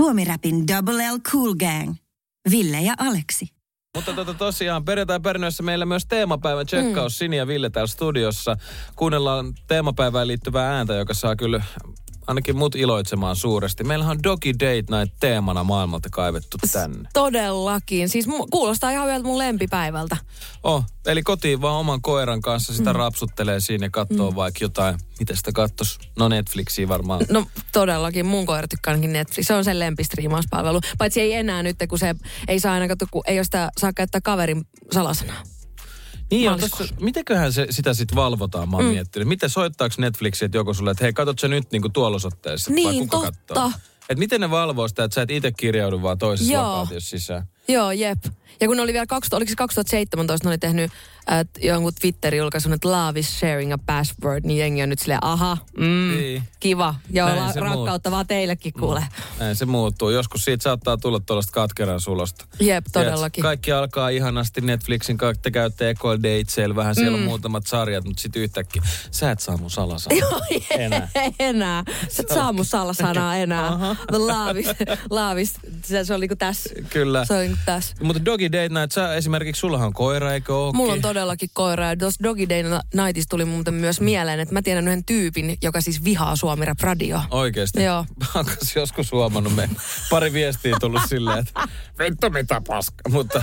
Suomi-räpin Double L Cool Gang. Ville ja Aleksi. Mutta tota, tosiaan perjantai perinnössä meillä myös teemapäivän tsekkaus. Mm. Sini ja Ville täällä studiossa. Kuunnellaan teemapäivään liittyvää ääntä, joka saa kyllä ainakin mut iloitsemaan suuresti. Meillähän on Doggy Date Night teemana maailmalta kaivettu tänne. Todellakin. Siis mu- kuulostaa ihan vielä mun lempipäivältä. Oh, eli kotiin vaan oman koiran kanssa sitä mm. rapsuttelee siinä ja katsoo mm. vaikka jotain. Mitä sitä kattos? No Netflixiä varmaan. No todellakin, mun koira tykkää ainakin Netflix. Se on sen lempistriimauspalvelu. Paitsi ei enää nyt, kun se ei saa aina katsoa, kun ei ole sitä, saa käyttää kaverin salasanaa. Niin on, tossa, mitenköhän se, sitä sitten valvotaan, mä oon mm. miettinyt. Miten soittaako Netflix, että joku sulle, että hei, katsot sä nyt niin kuin tuolla osoitteessa? Niin, vai kuka totta. Katsoo? Et miten ne valvoo sitä, että sä et itse kirjaudu vaan toisessa Joo. sisään? Joo, jep. Ja kun ne oli vielä, 20, oliko se 2017, ne oli tehnyt äh, jonkun Twitter-julkaisun, että love is sharing a password, niin jengi on nyt silleen, aha, mm, Niin. kiva. Näin la, rakkautta vaan teillekin kuule. Näin se muuttuu. Joskus siitä saattaa tulla tuollaista katkeran sulosta. Jep, todellakin. Tiedätkö, kaikki alkaa ihanasti Netflixin kautta, te käytte Equal Dateseillä, vähän siellä on muutamat sarjat, mutta sitten yhtäkkiä sä et saa mun salasanaa. Joo, Enää. enää. Sä et saa mun salasanaa enää. The love is, love is, se, se oli niinku tässä. Kyllä. Se oli niinku tässä. Mutta Doggy Date Night, sä esimerkiksi, sullahan on koira, eikö ookin? Mulla on todellakin koira ja tuossa Doggy Day Nightista tuli muuten myös mieleen, että mä tiedän yhden tyypin, joka siis vihaa Suomi Rap Radio. Oikeesti? Joo. Mä joskus huomannut me. Pari viestiä tullut silleen, että vittu mitä paska. Mutta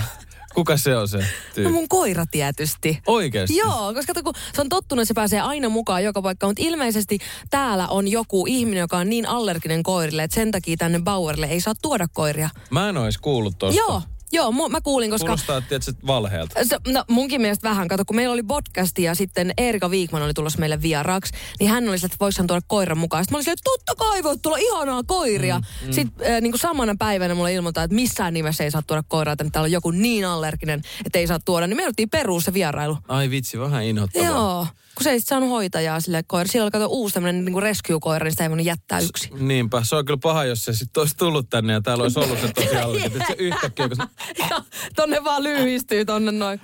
kuka se on se No tyyppi? mun koira tietysti. Oikeesti? Joo, koska kun se on tottunut, että se pääsee aina mukaan joka paikka, mutta ilmeisesti täällä on joku ihminen, joka on niin allerginen koirille, että sen takia tänne Bauerille ei saa tuoda koiria. Mä en edes kuullut tosta. Joo, joo, mu- mä kuulin, koska... Kuulostaa, että valheelta. Se, no munkin mielestä vähän, kato, kun meillä oli podcasti ja sitten Erika Viikman oli tulossa meille vieraaksi, niin hän oli että voisi hän tuoda koiran mukaan. Sitten mä olin että totta kai voit tulla ihanaa koiria. Mm, mm. Sitten äh, niin kuin samana päivänä mulle ilmoittaa, että missään nimessä ei saa tuoda koiraa, että täällä on joku niin allerginen, että ei saa tuoda. Niin me jouduttiin peruun se vierailu. Ai vitsi, vähän inhottavaa. Joo, kun se ei sit saanut hoitajaa sille koira. Sillä oli kato uusi tämmöinen niin rescue-koira, niin sitä ei voinut jättää yksi. Niinpä, se on kyllä paha, jos se sitten olisi tullut tänne ja täällä olisi ollut se tosi allerginen. Että se yhtäkkiä, kun se ja tonne vaan lyhistyy tonne noin.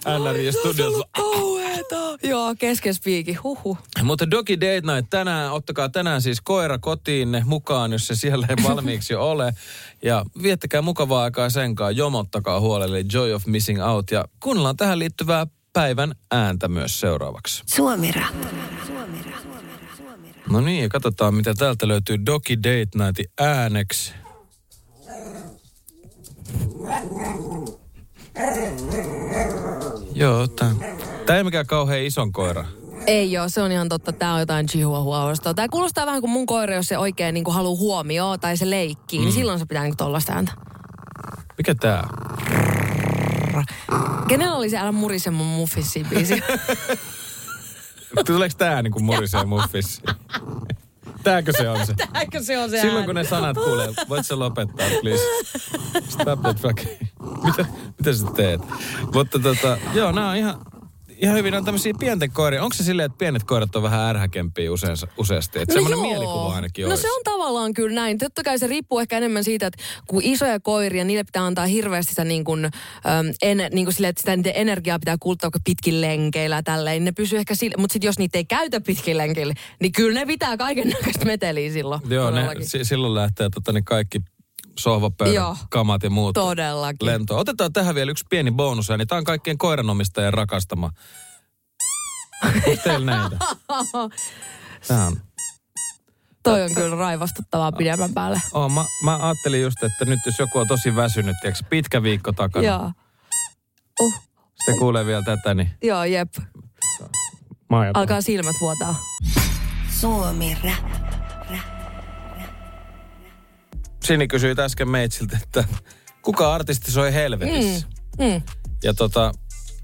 Studiossa. Kauheeta. Joo, kesken spiiki. Huhu. Mutta Doggy Date Night tänään, ottakaa tänään siis koira kotiinne mukaan, jos se siellä ei valmiiksi jo ole. Ja viettäkää mukavaa aikaa senkaan, jomottakaa huolelle Joy of Missing Out. Ja kuunnellaan tähän liittyvää päivän ääntä myös seuraavaksi. Suomi-rap. No niin, ja katsotaan mitä täältä löytyy Doggy Date Nightin ääneksi. Joo, tää, tää ei mikään kauhean ison koira. Ei joo, se on ihan totta. Tää on jotain chihuahua-ostoa. Tää kuulostaa vähän kuin mun koira, jos se oikein niin haluaa huomioon tai se leikkii, mm. niin silloin se pitää niin tollaista ääntä. Mikä tää? Kenellä oli se Älä murise mun muffissi biisi? Tuleeko tää kuin murisee muffissa? Tääkö se on se? Tääkö se on se Silloin ääni? kun ne sanat kuulee, voit sä lopettaa, please? Stop that fucking... Mitä, mitä sä teet? Mutta tota, joo, nämä on ihan, ihan hyvin on tämmöisiä pienten koiria. Onko se silleen, että pienet koirat on vähän ärhäkempiä useensa, useasti? Että semmoinen joo. mielikuva ainakin No olisi. se on tavallaan kyllä näin. Totta kai se riippuu ehkä enemmän siitä, että kun isoja koiria, niille pitää antaa hirveästi sitä niin kuin, äm, en, niin kuin sille, että sitä niiden energiaa pitää kuluttaa pitkin lenkeillä ja tälleen. Ne pysyy ehkä sille, mutta sitten jos niitä ei käytä pitkin lenkeillä, niin kyllä ne pitää kaiken näköistä meteliä silloin. Joo, ne, si, silloin lähtee tota, ne kaikki sohvapöydän Joo. kamat ja muut Todellakin. lentoon. Otetaan tähän vielä yksi pieni bonus, niin tämä on kaikkien koiranomistajien rakastama. Onko teillä näitä? Tämä on. Toi on kyllä raivastuttavaa pidemmän päälle. Oh, mä, mä ajattelin just, että nyt jos joku on tosi väsynyt, tiiäks, pitkä viikko takana, Joo. Uh, se kuulee vielä tätä, niin joo, jep. mä. Alkaa silmät vuotaa. Suomi-rap. Sini kysyi äsken meitsiltä, että kuka artisti soi helvetissä? Mm. Mm. Ja tota,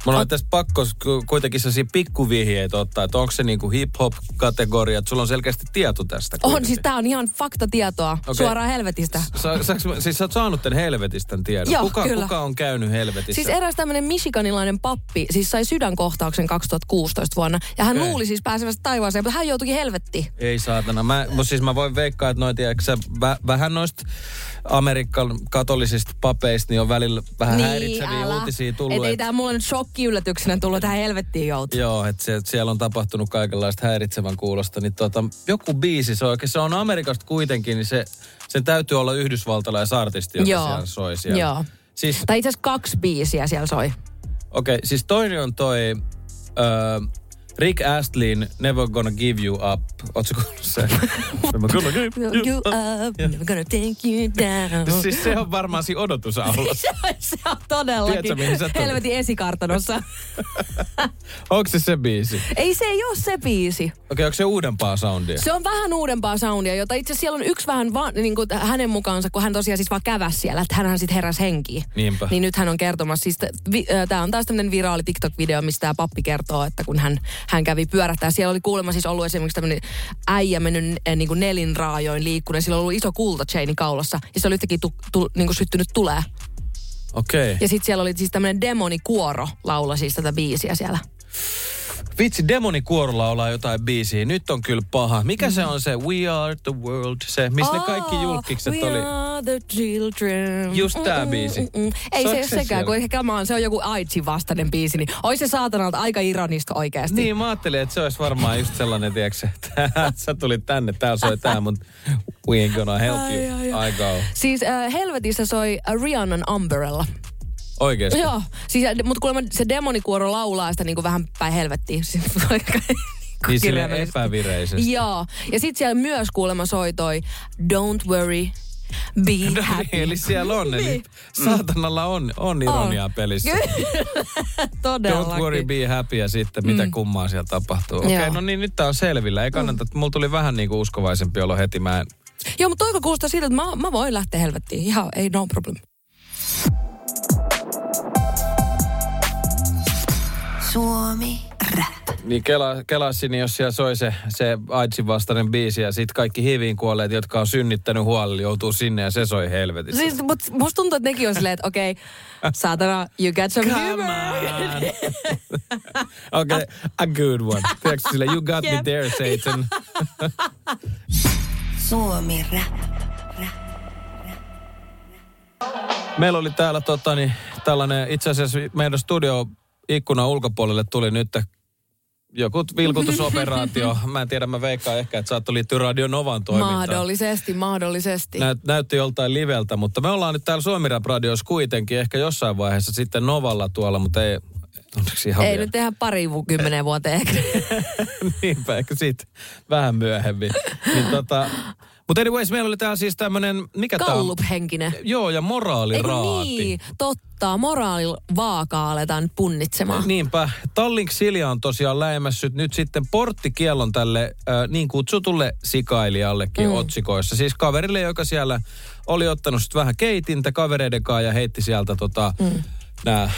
Mulla oli tästä pakko ku- kuitenkin sellaisia pikkuvihjeitä ottaa, että onko se niinku hip-hop-kategoria, että sulla on selkeästi tieto tästä. On, kuitenkin. siis tää on ihan faktatietoa Okei. suoraan helvetistä. Sa, saaks, siis sä oot saanut tämän helvetistä tiedon. Joo, kuka, kyllä. kuka on käynyt helvetissä? Siis eräs tämmöinen michiganilainen pappi siis sai sydänkohtauksen 2016 vuonna. Ja hän Okei. luuli siis pääsevästä taivaaseen, mutta hän joutuikin helvettiin. Ei saatana. Mä, siis mä voin veikkaa, että noin, tiedätkö, vä, vähän noista Amerikan katolisista papeista niin on välillä vähän häiritseviä uutisia tullut. Et ei tää mulla nyt shokki-yllätyksenä tullut tähän helvettiin joutua. Joo, että se, siellä on tapahtunut kaikenlaista häiritsevän kuulosta. Niin tota, joku biisi, se, oikein, se on Amerikasta kuitenkin, niin se, sen täytyy olla yhdysvaltalaisartisti, joka Joo. siellä soi siellä. Joo. Siis, Tai itse asiassa kaksi biisiä siellä soi. okei, okay, siis toinen on toi uh, Rick Astleyn Never Gonna Give You Up. Ootko kuullut sen? Never gonna give You you up. up, never gonna take you down. Siis se on varmaan siinä odotusaulassa. se on todellakin Tiedätkö, mihin sä helvetin esikartanossa. Onko se se biisi? ei se ei ole se biisi. Okei, okay, onko se uudempaa soundia? Se on vähän uudempaa soundia, jota itse siellä on yksi vähän va, niin kuin hänen mukaansa, kun hän tosiaan siis vaan käväs siellä, että hänhän sitten heräsi henkiin. Niinpä. Niin nyt hän on kertomassa, siis tämä on taas tämmöinen viraali TikTok-video, missä tämä pappi kertoo, että kun hän, hän kävi pyörähtää, siellä oli kuulemma siis ollut esimerkiksi tämmöinen äijä mennyt äh, niin kuin nelinraajoin liikkuneen, sillä oli ollut iso kultachaini kaulassa, ja se oli yhtäkkiä tu, tu, niin kuin syttynyt tulee. Okei. Okay. Ja sitten siellä oli siis tämmöinen demonikuoro laula siis tätä biisiä siellä. Vitsi, demonikuorolla ollaan jotain biisiä. Nyt on kyllä paha. Mikä se on se We Are the World? Se, missä ne kaikki Oh, julkikset we oli. Are the children. Just tää Mm, mm, biisi. mm, mm. Ei se ole se sekään, siellä? kun ehkä mä oon, se on joku AIDSin vastainen biisi, niin ois se saatanalta aika ironista oikeasti. Niin, mä ajattelin, että se olisi varmaan just sellainen, tiedätkö, että sä tulit tänne, täällä soi tää, mutta we ain't gonna help Ai, you. ai, ai. I go. Siis äh, helvetissä soi Rihannan Umbrella. Oikeesti. Joo, siis, mutta kuulemma se demonikuoro laulaa sitä niinku vähän päin helvettiin. Siis aika Niin sille epävireisesti. Joo, ja sitten siellä myös kuulemma soi toi Don't worry, be No happy. niin, eli siellä on, eli Niin. saatanalla on, on ironiaa On. pelissä. Todellakin. Don't worry, be happy ja sitten mitä kummaa siellä tapahtuu. Okei, okay, no niin, nyt tää on selvillä. Ei kannata, mm. mulla tuli vähän niinku uskovaisempi olo heti. Mä en, Joo, mutta toiko kuulostaa siltä, että mä, mä voin lähteä helvettiin. Ihan ei no problem. Suomi Rap. Niin kela, kelasin, jos siellä soi se, se AIDSin vastainen biisi ja sitten kaikki hiviin kuolleet, jotka on synnyttänyt huolella, joutuu sinne ja se soi helvetissä. Siis, mut musta tuntuu, että nekin on silleen, että okei, okay, saatana, you got some Come humor. on. Okei, okay, a good one. Tiedätkö sille, you got me Jep. there, Satan. Suomi Rap. Meillä oli täällä tota, niin, tällainen, itse asiassa meidän studio ikkunan ulkopuolelle tuli nyt joku vilkutusoperaatio. Mä en tiedä, mä veikkaan ehkä, että saattoi liittyä Radio Novan toimintaan. Mahdollisesti, mahdollisesti. Näyt, näytti joltain liveltä, mutta me ollaan nyt täällä Suomi Rap Radiossa kuitenkin ehkä jossain vaiheessa sitten Novalla tuolla, mutta ei onneksi ihan Ei vielä. nyt tehdä pari kymmenen vuoteen ehkä. Niinpä, ehkä siitä vähän myöhemmin. niin tota, mutta anyways, meillä oli täällä siis tämmönen, mikä tää on? Kallup-henkinen. Joo, ja Eikö moraaliraati. niin? Totta, moraalivaakaa aletaan nyt punnitsemaan. Niinpä. Tallink Silja on tosiaan lähemmässyt nyt sitten porttikiellon tälle äh, niin kutsutulle sikailijallekin mm. otsikoissa. Siis kaverille, joka siellä oli ottanut sit vähän keitintä kavereiden kanssa ja heitti sieltä tota, mm. nämä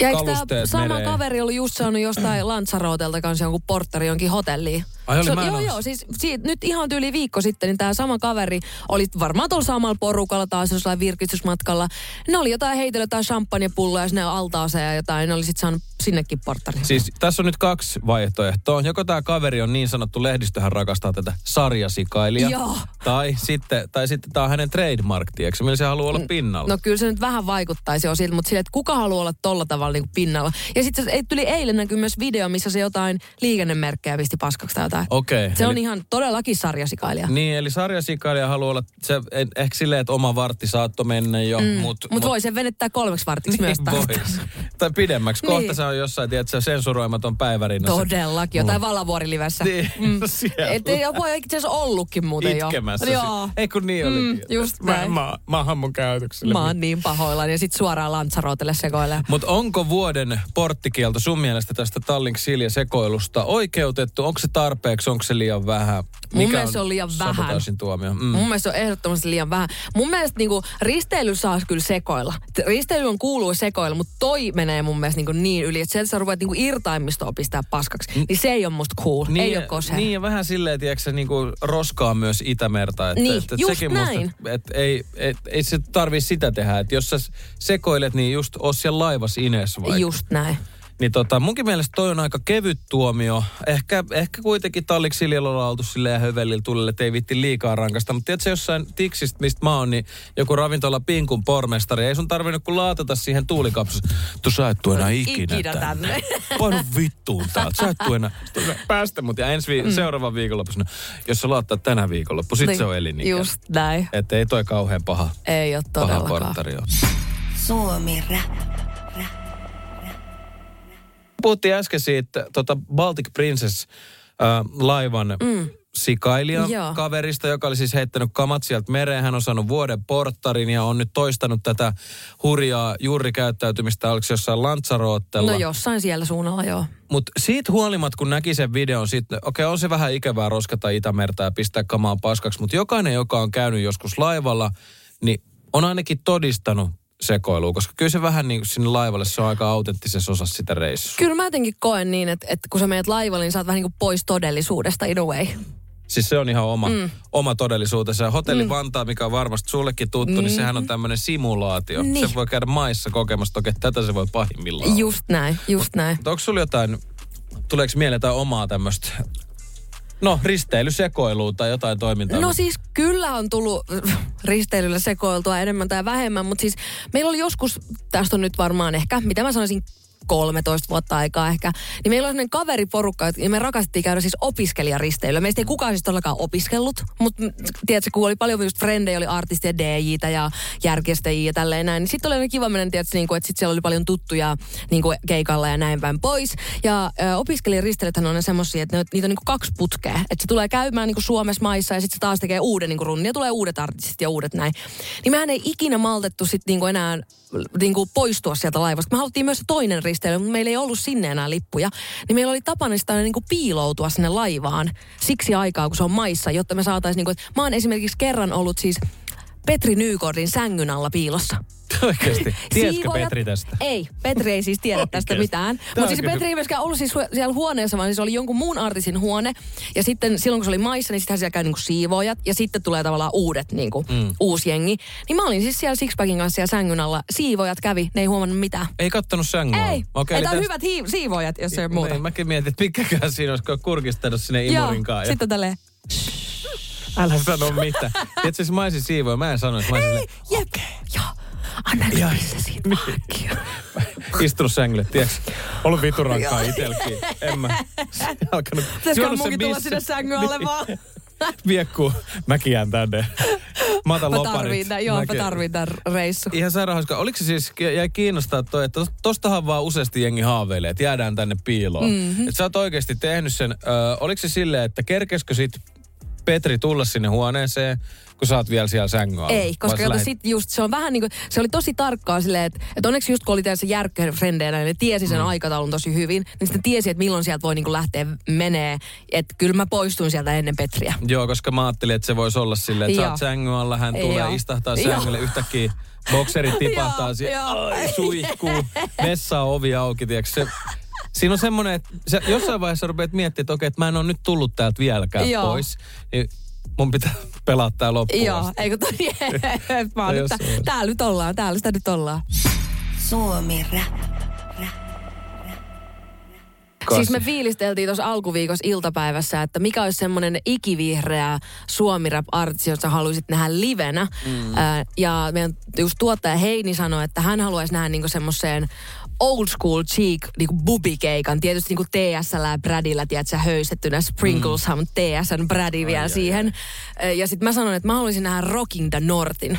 Ja eikö tämä sama mereen. kaveri ollut just saanut jostain Lanzarotelta kanssa jonkun porttari jonkin hotelliin? Ai oli, en joo, oo- joo, siis siitä, nyt ihan tyyli viikko sitten, niin tämä sama kaveri oli varmaan tuolla samalla porukalla taas jossain virkistysmatkalla. Ne oli jotain heitellyt jotain champagnepulloja sinne altaaseen ja jotain. Ne oli sitten saanut sinnekin porttari. Siis tässä on nyt kaksi vaihtoehtoa. Joko tämä kaveri on niin sanottu lehdistöhän rakastaa tätä sarjasikailia. Joo. Tai sitten, tai sitten tämä on hänen trademark, tiedätkö? Millä se haluaa olla pinnalla. No kyllä se nyt vähän vaikuttaisi jo siltä, mutta silleen, että kuka haluaa olla tolla tavalla niin kuin pinnalla. Ja sitten tuli eilen näkyy myös video, missä se jotain liikennemerkkejä pisti paskaksi tai jotain. Okei. Se on eli- ihan todellakin sarjasikailija. Niin, eli sarjasikailija haluaa olla, se, en- ehkä silleen, että oma vartti saattoi mennä jo, mm, mutta... Mutta voi sen venettää kolmeksi vartiksi myös taas. Vois. Tai pidemmäksi. Kohta Niin. se on jossain, tiedätkö, sensuroimaton päivärinnassa. Todellakin, jotain valavuorilivässä. Niin, siellä. Että ei voi itse asiassa ollutkin muuten jo. Itkemässä. Joo. Ei kun niin Mm, olikin. just mä, näin. mä, mä oon mun käytöksellä. Mä oon niin pahoillani ja sitten suoraan Lanzarotelle sekoilee. Mutta onko vuoden porttikielto sun mielestä tästä Tallink Silja sekoilusta oikeutettu? Onko se tarpeeksi, onko se liian vähän? Mun mielestä se on liian vähän. tuomio? Mm. Mun mielestä se on ehdottomasti liian vähän. Mun mielestä niinku, risteily saa kyllä sekoilla. Risteily on kuuluu sekoilla, mutta toi menee mun mielestä niinku niin yli, että sieltä sä rupeat niinku irtaimistoa pistää paskaksi. Niin se ei ole musta cool. Niin, ei ole kosher. Niin ja vähän silleen, tiedätkö, niin kuin roskaa myös Itämerta. Että, Niin, että just sekin näin. Musta, että ei, et, ei se tarvii sitä tehdä. Että jos sä sekoilet, niin just oo siellä laivas ines vaikka. Just näin. Niin tota, munkin mielestä toi on aika kevyt tuomio. Ehkä, ehkä kuitenkin talliksi Siljalalla oltu silleen hövelillä tulille, että ei vitti liikaa rankasta. Mutta tiedätkö, jossain tiksistä, mistä mä oon, niin joku ravintola Pinkun pormestari. Ei sun tarvinnut kun laatata siihen tuulikapsuun. Tu sä et tuu enää ikinä, Ikinä tänne. Painu vittuun täältä. Sä et tuu enää. Sitten Päästä mut. Ja ensi vi- mm. seuraavan viikonloppuna, jos sä laattaa tänä viikonloppu, sit Niin, se on elinikä. Just näin. Että ei toi kauhean paha, Ei ole paha todellakaan. porttari ole. Suomi Rap. Puhuttiin äsken siitä tota Baltic Princess äh, laivan mm. sikailija Joo. kaverista, joka oli siis heittänyt kamat sieltä mereen. Hän on saanut vuoden porttarin ja on nyt toistanut tätä hurjaa juurikäyttäytymistä, oliko jossain Lanzarottella. No jossain siellä suunnalla, joo. Mutta siitä huolimatta, kun näki sen videon, sitten okei, okay, on se vähän ikävää roskata Itämertä ja pistää kamaa paskaksi, mutta jokainen, joka on käynyt joskus laivalla, niin on ainakin todistanut sekoilua, koska kyllä se vähän niin kuin sinne laivalle, se on aika autenttisessa osassa sitä reissua. Kyllä mä jotenkin koen niin, että, että kun sä menet laivalle, niin sä oot vähän niin kuin pois todellisuudesta in a way. Siis se on ihan oma, mm. oma todellisuutensa. Ja hotelli mm. Vantaa, mikä on varmasti sullekin tuttu, mm. niin sehän on tämmöinen simulaatio. Niin. Se voi käydä maissa kokemassa, että okei, tätä se voi pahimmillaan. Just näin, just näin. Onko sulla jotain, tuleeko mieleen jotain omaa tämmöistä, no risteilysekoilua tai jotain toimintaa? No siis kyllä on tullut risteilyllä sekoiltua enemmän tai vähemmän, mutta siis meillä oli joskus, tästä on nyt varmaan ehkä, mitä mä sanoisin, 13 vuotta aikaa ehkä, niin meillä oli sellainen kaveriporukka, ja me rakastettiin käydä siis opiskelijaristeilyllä. Meistä ei kukaan siis todellakaan opiskellut, mutta tiedätkö, kun oli paljon just frendejä, oli artisteja, DJitä ja järkestäjiä ja tälleen näin, niin sitten oli aina kiva mennä, tiedätkö, niin kuin, että sitten siellä oli paljon tuttuja niin kuin keikalla ja näin päin pois. Ja ö, on ne semmosia, että ne, niitä on niin kuin kaksi putkea. Että se tulee käymään niin kuin Suomessa maissa ja sitten se taas tekee uuden niin runnin ja tulee uudet artistit ja uudet näin. Niin mehän ei ikinä maltettu sitten niin kuin enää niin kuin poistua sieltä laivasta. Me haluttiin myös toinen risteily, mutta meillä ei ollut sinne enää lippuja. Niin meillä oli tapana sitä niin kuin piiloutua sinne laivaan siksi aikaa, kun se on maissa, jotta me saataisiin... Niin kuin, mä oon esimerkiksi kerran ollut siis Petri Nykordin sängyn alla piilossa. Oikeasti. Tiedätkö Petri tästä? Ei, Petri ei siis tiedä tästä mitään. Tää Mutta siis Petri ei myöskään ollut siis siellä huoneessa, vaan siis oli jonkun muun artistin huone. Ja sitten silloin, kun se oli maissa, niin sittenhän siellä käy niinku siivoojat. Ja sitten tulee tavallaan uudet, niinku, mm. uusi jengi. Niin mä olin siis siellä Sixpackin kanssa siellä sängyn alla. Siivoojat kävi, ne ei huomannut mitään. Ei kattonut sängyn Ei, Okei, ei tää on tästä- hyvät hii- siivoojat, jos ei ole muuta. Niin, mäkin mietin, että mikäkään siinä olisi, kurkistanut sinne Joo, imurinkaan. Ja... sitten tälleen. Älä sano mitään. Tiedätkö, jos mä olisin siivoja, mä en sano, että mä olisin silleen, Jep, joo. Anna nyt pisse siitä mahkia. istunut sängylle, tiedätkö? Ollut viturankkaa itelläkin. En mä. Alkanut. Pitäisikö munkin tulla sinne sängyn alle Niin. vaan? Viekku, mäkin jään tänne. Mä otan Mä loparit. tarviin tän, joo, mä Mäkin- tarviin tän reissu. Ihan sairaan hauska. Oliko se siis, jäi kiinnostaa toi, että tos- tostahan vaan useasti jengi haaveilee, että jäädään tänne piiloon. Mhm. Mm-hmm. Että sä oot oikeasti tehnyt sen. Ö, oliko se silleen, että kerkeskö sit Petri tulla sinne huoneeseen, kun sä oot vielä siellä sängyn alla? Ei, koska kato, lähit- sit just, se on vähän niin kuin, se oli tosi tarkkaa silleen, että, että onneksi just kun oli tässä järkkäfrendeinä, niin ne tiesi sen mm. aikataulun tosi hyvin, niin sitten tiesi, että milloin sieltä voi niin kuin lähteä menee. Että kyllä mä poistuin sieltä ennen Petriä. Joo, koska mä ajattelin, että se voisi olla silleen, että sä oot sängyn alla, hän tulee, Joo. istahtaa sängylle, yhtäkkiä bokserit tipahtaa siihen, suihkuu, vessa ovi auki, tiedätkö, se, Siinä on semmoinen, että sä jossain vaiheessa rupeat miettimään, että okei, että mä en ole nyt tullut täältä vieläkään Joo. pois. Niin mun pitää pelaa tää loppuun Joo, asti. eikö toi, mä oon nyt, jos tä- on. täällä nyt ollaan, täällä sitä nyt ollaan. Suomi Rap. Kasi. Siis me fiilisteltiin tuossa alkuviikossa iltapäivässä, että mikä olisi semmoinen ikivihreä suomi-rap-artisti, jota haluaisit nähdä livenä. Mm. Ää, ja meidän just tuottaja Heini sanoi, että hän haluaisi nähdä niinku semmoiseen old school cheek niinku bubikeikan. Tietysti niinku TSL ja Bradilla, tiedätkö, höystettynä Springleshan, mm. TSN Brady vielä ai, siihen. Ää, Ja sitten mä sanoin, että mä haluaisin nähdä Rocking the Northin.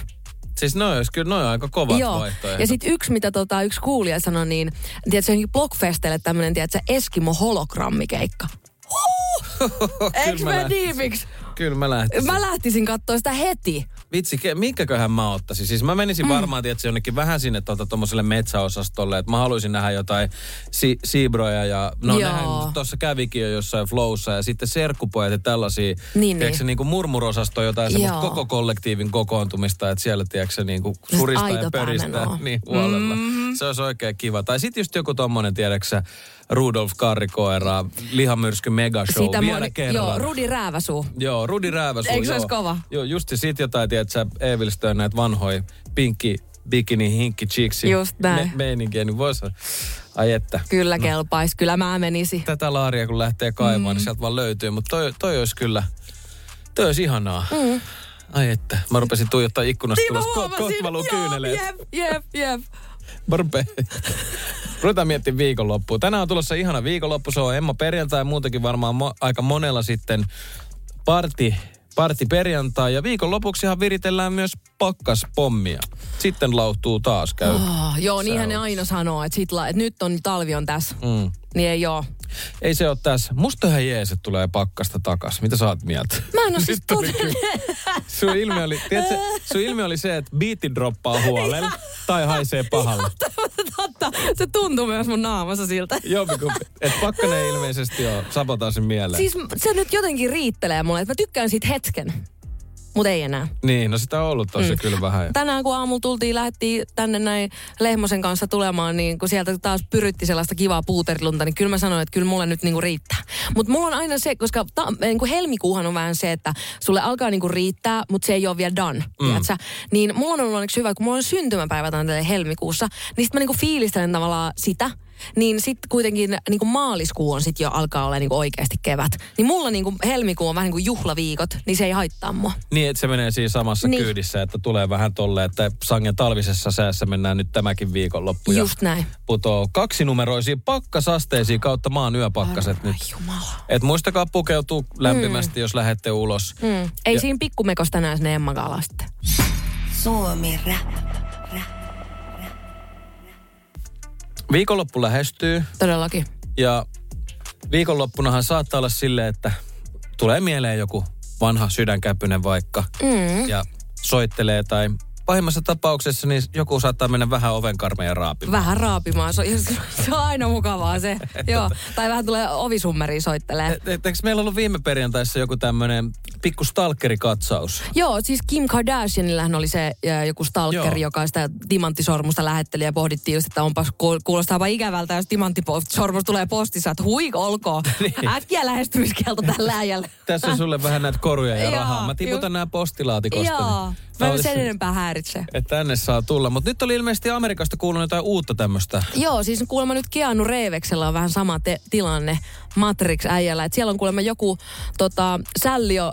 Siis noi olisi kyllä, noi on aika kovat Joo. vaihtoehdot. Ja sitten yksi, mitä tota, yksi kuulija sanoi, niin tiedätkö, johonkin Blockfestelle tämmöinen, tiedätkö, Eskimo-hologrammikeikka. Eikö mä me lähtisin. diipiksi? Kyllä mä lähtisin. Mä lähtisin katsoa sitä heti. Vitsi, ke- minkäköhän mä ottaisin? Siis mä menisin mm. varmaan, tietysti jonnekin vähän sinne tuota, tuommoiselle metsäosastolle, että mä haluaisin nähdä jotain si- siibroja ja no nehän tuossa kävikin jo jossain flowssa ja sitten serkkupojat ja tällaisia, Niin, tiedätkö, niin. niin kuin murmurosasto jotain semmoista koko kollektiivin kokoontumista, että siellä tiedätkö, niin kuin suristaa ja pöristää niin huolella. Mm-hmm. Se olisi oikein kiva. Tai sitten just joku tommonen, tiedätkö Rudolf Karrikoera, lihamyrsky megashow Sitä vielä moni- kerran. Joo, Rudi Rääväsuu. Joo, Rudi Rääväsuu. Eikö se olisi kova? Joo, just sit jotain, tiedät sä, Evilstön näitä vanhoja pinkki bikini hinkki cheeksi Just näin. me- meininkiä, niin voisi... Ai että. Kyllä kelpais, kyllä mä menisi. Tätä laaria kun lähtee kaivamaan, mm. niin sieltä vaan löytyy. Mutta toi, toi olisi kyllä... Toi olisi ihanaa. Mm. Ai että. Mä rupesin tuijottaa ikkunasta Niin mä tulos. Ko- kohta valuu Joo, kyyneleet. Jep, jep, jep. Mä rupean. Ruvetaan miettimään viikonloppua. Tänään on tulossa ihana viikonloppu. Se on Emma perjantai ja muutenkin varmaan mo- aika monella sitten parti, parti perjantai. Ja viikonlopuksihan viritellään myös pakkaspommia. Sitten lauhtuu taas käy. Oh, joo, niinhän ne aina sanoo, että, sit la, että nyt on talvi on tässä. Mm. Niin ei oo. Ei se ole tässä. Musta ihan jees, että tulee pakkasta takas. Mitä sä oot mieltä? Mä en oo siis. Sun ilme oli, tiedätkö, sun ilme oli se, että biitti droppaa huolella tai haisee pahalle. Totta, se tuntuu myös mun naamassa siltä. Jompikumpi. Et pakkanen ei ilmeisesti ole sabotaasin mieleen. Siis se nyt jotenkin riittelee mulle, että mä tykkään siitä hetken. Mutta ei enää. Niin, no sitä on ollut tossa mm. kyllä vähän. Tänään kun aamulla tultiin, lähdettiin tänne näin Lehmosen kanssa tulemaan, niin kun sieltä taas pyrytti sellaista kivaa puuterilunta, niin kyllä mä sanoin, että kyllä mulle nyt niinku riittää. Mutta mulla on aina se, koska ta, niinku helmikuuhan on vähän se, että sulle alkaa niinku riittää, mutta se ei ole vielä done, mm. tiedätkö? Niin mulla on ollut onneksi hyvä, kun mulla on syntymäpäivä tänne helmikuussa, niin sitten mä niinku fiilistelen tavallaan sitä, niin sitten kuitenkin niin kuin maaliskuu on sitten jo alkaa olla niin kuin oikeasti kevät. Niin mulla niin kuin helmikuu on vähän niin kuin juhlaviikot, niin se ei haittaa mua. Niin, että se menee siinä samassa Niin. kyydissä, että tulee vähän tolle, että sangen talvisessa säässä mennään nyt tämäkin viikonloppu. ja Just näin. Putoo kaksinumeroisiin pakkasasteisiin kautta maan yöpakkaset Ai nyt. Jumala. Et muistakaa pukeutua lämpimästi, mm. jos lähdette ulos. Mm. Ei Ja- siinä pikkumekosta tänään sinne Emma. Suomi rap. Viikonloppu lähestyy Todellakin. ja viikonloppunahan saattaa olla silleen, että tulee mieleen joku vanha sydänkäpynen vaikka Mm. ja soittelee tai pahimmassa tapauksessa niin joku saattaa mennä vähän ovenkarmeja raapimaan. Vähän raapimaan. Se on, se on aina mukavaa se. Joo. Tai vähän tulee ovisummeriin soittelee. Et, et, eikö meillä ollut viime perjantaissa joku tämmöinen pikku stalkerikatsaus? Joo, siis Kim Kardashianillähän oli se ää, joku stalker, Joo. joka sitä timanttisormusta lähetteli ja pohdittiin just, että onpas kuulostaapa ikävältä, jos timanttisormus tulee postissa, että huik olkoon. Niin. Äkkiä lähestymiskielto tällä äijällä. Tässä on sulle vähän näitä koruja ja rahaa. Mä tiputan ju- nämä postilaatikosta. Joo. niin Mä en sen enempää häiritse. Että tänne saa tulla. Mutta nyt oli ilmeisesti Amerikasta kuulunut jotain uutta tämmöistä. Joo, siis kuulemma nyt Keanu Reeveksellä on vähän sama te- tilanne Matrix-äijällä. Että siellä on kuulemma joku tota, sällio ö,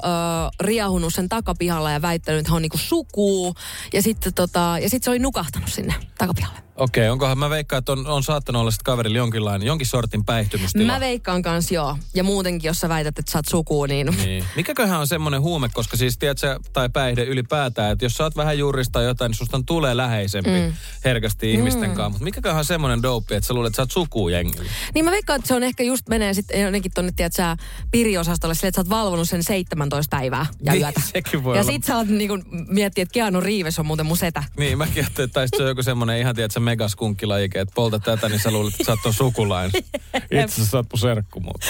riahunut sen takapihalla ja väittänyt, että hän on niinku sukuu. Ja sitten tota, ja sit se oli nukahtanut sinne takapihalle. Okei, onkohan mä veikkaan, että on, on saattanut olla sitten kaverilla jonkinlainen, jonkin sortin päihtymystila. Mä veikkaan kans joo. Ja muutenkin, jos sä väität, että sä oot sukuu, niin... Niin. Mikäköhän on semmoinen huume, koska siis tiedät sä, tai päihde ylipäätään, että jos sä oot vähän juurista jotain, niin susta tulee läheisempi mm. herkästi ihmisten kanssa. Mutta mikäköhän on semmoinen dope, että sä luulet, että sä oot sukuu jengillä. Niin mä veikkaan, että se on ehkä just menee sitten jonnekin tonne, tiedät sä, piriosastolle silleen, että sä oot valvonut sen 17 päivää ja Niin, yötä. sekin voi ja olla. sit sä oot niinku miettiä, että Keanu Reeves on muuten mun setä. Niin, mäkin ajattelin, että se on joku semmoinen ihan, tiedät megaskunkkilajike, että polta tätä, niin sä luulet, että sä oot ton sukulainen. Itse asiassa oot mun serkku, mutta.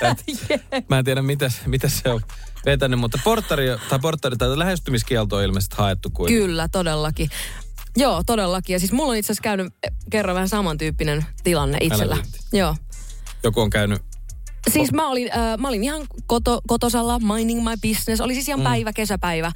Mä en tiedä, mitä, mitä se on vetänyt, mutta porttari, tai porttari tai lähestymiskielto on ilmeisesti haettu kuin. Kyllä, todellakin. Joo, todellakin. Ja siis mulla on itse asiassa käynyt kerran vähän samantyyppinen tilanne itsellä. Joo. Joku on käynyt Siis mä olin, äh, mä olin ihan koto, kotosalla, minding my business. Oli siis ihan mm. päivä, kesäpäivä.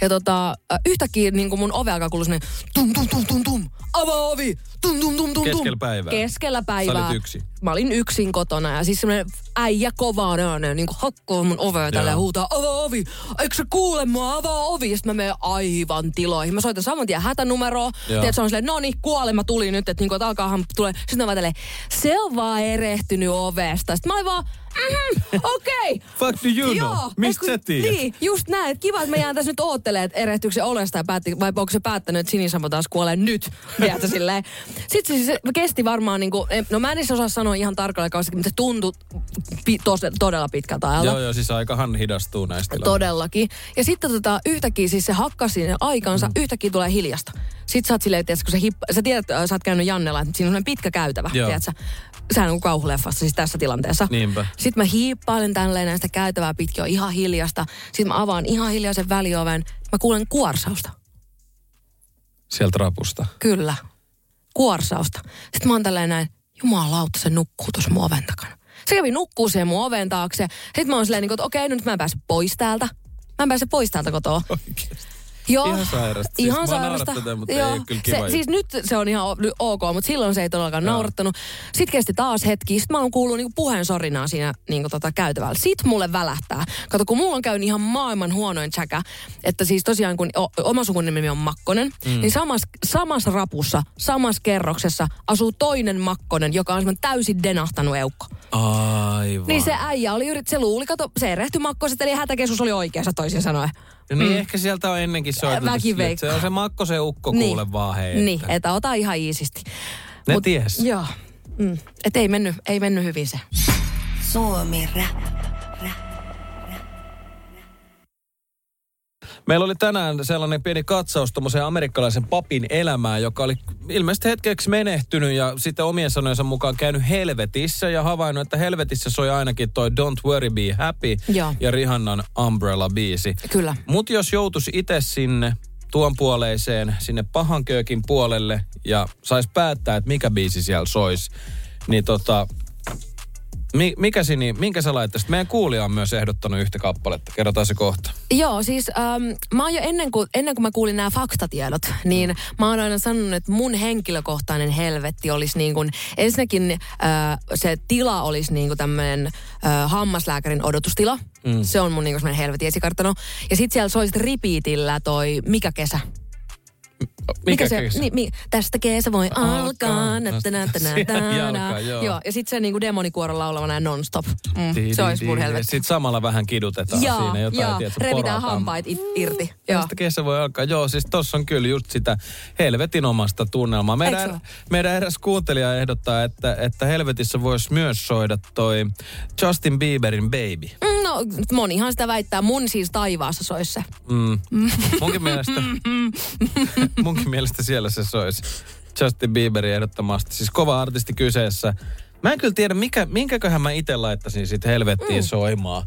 Ja tota, äh, yhtäkkiä niin kuin mun ove alkaa kuulua tum tum tum tum tum, avaa ovi, tum tum tum tum tum. Keskellä päivää. Keskellä päivää. olit yksin. Mä olin yksin kotona ja siis semmoinen äijä kovaa ääneen, niin kuin hakkoo mun ovea tällä huutaa, avaa ovi, eikö sä kuule mua, avaa ovi. Ja sitten mä menen aivan tiloihin. Mä soitan saman tien hätänumeroa. Tiedät, se on silleen, no niin, kuolema tuli nyt, että, niinku, että alkaahan tulee. Sitten mä vaan tälleen, se on vaan erehtynyt ovesta. Sitten mä olin vaan, mm, okei. Okay. Fuck do you know? Mistä sä tiedät? Niin, just näin. Kiva, että me jään tässä nyt oottelemaan, että erehtyykö se olesta ja päätti, vai onko se päättänyt, että Sinisamo taas kuolee nyt. Tiedätkö, silleen. Sitten siis se kesti varmaan, niin kuin, no mä en edes osaa sanoa ihan tarkalleen kauan, mutta se tuntui pi, tos, todella pitkältä ajalta. Joo, joo, siis aikahan hidastuu näistä. Todellakin. Ja sitten tota, yhtäkkiä siis se hakkasi aikansa, mm. yhtäkkiä tulee hiljasta. Sitten sä oot silleen, tiedätkö, kun sä, hippa, sä tiedät, että sä oot käynyt Jannella, että siinä on pitkä käytävä, Joo. tiedätkö? Sehän on kauhuleffassa siis tässä tilanteessa. Niinpä. Sitten mä hiippailen tälleen näistä käytävää pitkin, on ihan hiljasta. Sitten mä avaan ihan hiljaisen välioven. Mä kuulen kuorsausta. Sieltä rapusta. Kyllä. Kuorsausta. Sitten mä oon tälleen näin, jumalauta, se nukkuu tuossa mun oven takana. Se kävi nukkuu siihen mun oven taakse. Sitten mä oon silleen, niin kuin, että okei, nyt mä en pääse pois täältä. Mä en pääse pois täältä kotoa. Oikeesti. Joo, Ihan sairasta. Siis ihan sairasta. naurattaa, mutta ei ole kyllä kiva se, siis nyt se on ihan ok, mutta silloin se ei todellakaan Joo. naurattanut. Sitten kesti taas hetki. Sitten mä oon kuullut niinku puheen sorinaa siinä niinku tota käytävällä. Sitten mulle välähtää. Kato, kun mulla on käynyt ihan maailman huonoin tsäkä, että siis tosiaan kun o, oma sukunimi on Makkonen, mm. niin samas, samassa rapussa, samassa kerroksessa asuu toinen Makkonen, joka on täysin denahtanut eukko. Aivan. Niin se äijä oli yrit, se luuli, kato, se erehty Makkoset, eli hätäkeskus oli oikeassa toisin sanoen. No niin, ehkä sieltä on ennenkin veikkaan. Se on se Makko se ukko Niin. kuule vaan hei. Niin, että- että ota ihan iisisti. Ne ties. Joo. Mm. Et ei mennyt, ei mennyt hyvin se. Suomi Rap. Meillä oli tänään sellainen pieni katsaus tuommoiseen amerikkalaisen papin elämään, joka oli ilmeisesti hetkeksi menehtynyt ja sitten omien sanojensa mukaan käynyt helvetissä ja havainnut, että helvetissä soi ainakin toi Don't Worry Be Happy Joo. ja Rihannan Umbrella-biisi. Kyllä. Mutta jos joutuisi itse sinne tuon puoleiseen, sinne pahan köökin puolelle ja sais päättää, että mikä biisi siellä sois, niin tota, mi, mikä sini, minkä sä laittaisit? Meidän kuulija on myös ehdottanut yhtä kappaletta. Kerrotaan se kohta. Joo, siis ähm, mä oon jo ennen kuin, ennen kuin mä kuulin nämä faktatiedot, niin mä oon aina sanonut, että mun henkilökohtainen helvetti olisi niin kuin, ensinnäkin äh, se tila olisi niin kuin tämmöinen äh, hammaslääkärin odotustila. Mm. Se on mun niin kuin helvetin esikartano. Ja sit siellä soisit repeatillä toi Mikä kesä? Mikä, se, kesä? Niin, mi, tästä kesä voi Alkaa. alkaa. Nä, nä, nä, nä, Siellä nä, jalkaa, nä. joo. joo. Ja sitten se niinku demonikuoron laulavana ja non-stop. Mm, se olisi mun helvetti. Sitten samalla vähän kidutetaan Joo, siinä jotain, joo. tiedätkö, revitään hampaat it, irti. Joo. Tästä kesä voi alkaa. Joo, siis tossa on kyllä just sitä helvetin omasta tunnelmaa. Meidän, se meidän eräs kuuntelija ehdottaa, että, että helvetissä voisi myös soida toi Justin Bieberin Baby. Mm, No, monihan sitä väittää. Mun siis taivaassa sois se. Mm. Munkin mielestä, munkin mielestä siellä se soisi. Justin Bieberin ehdottomasti. Siis kova artisti kyseessä. Mä en kyllä tiedä, mikä, minkäköhän mä itse laittaisin sit helvettiin mm. soimaan.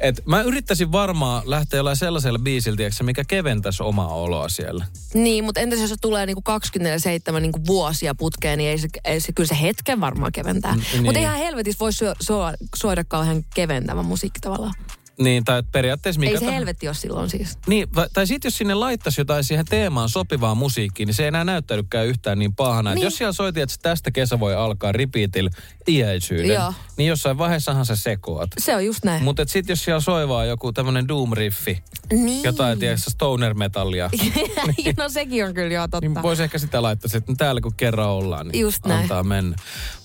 Et mä yrittäisin varmaan lähteä jollain sellaisella biisillä, tiedätkö, mikä keventäisi omaa oloa siellä. Niin, mutta entäs jos se tulee niinku 27 niinku vuosia putkeen, niin ei se, ei se, kyllä se hetken varmaan keventää. Mm, Mutta niin. eihän helvetissä voi so, so, soida kauhean keventävä musiikki tavallaan. Niin, tai periaatteessa mikä ei se helvetti ole silloin siis. Niin, tai sitten jos sinne laittaisi jotain siihen teemaan sopivaa musiikkia, niin se ei enää näyttäydykään yhtään niin pahana. Niin. Niin. Jos siellä soitiin, että tästä kesä voi alkaa repeatillä iäisyyden, Joo. niin jossain vaiheessahan sä sekoat. Se on just näin. Mutta sitten jos siellä soivaa joku tämmönen doom-riffi, niin. jotain tiedätkö, stoner-metallia, no sekin on kyllä joo totta. niin voisi ehkä sitä laittaa, että täällä kun kerran ollaan, niin Just näin. antaa mennä.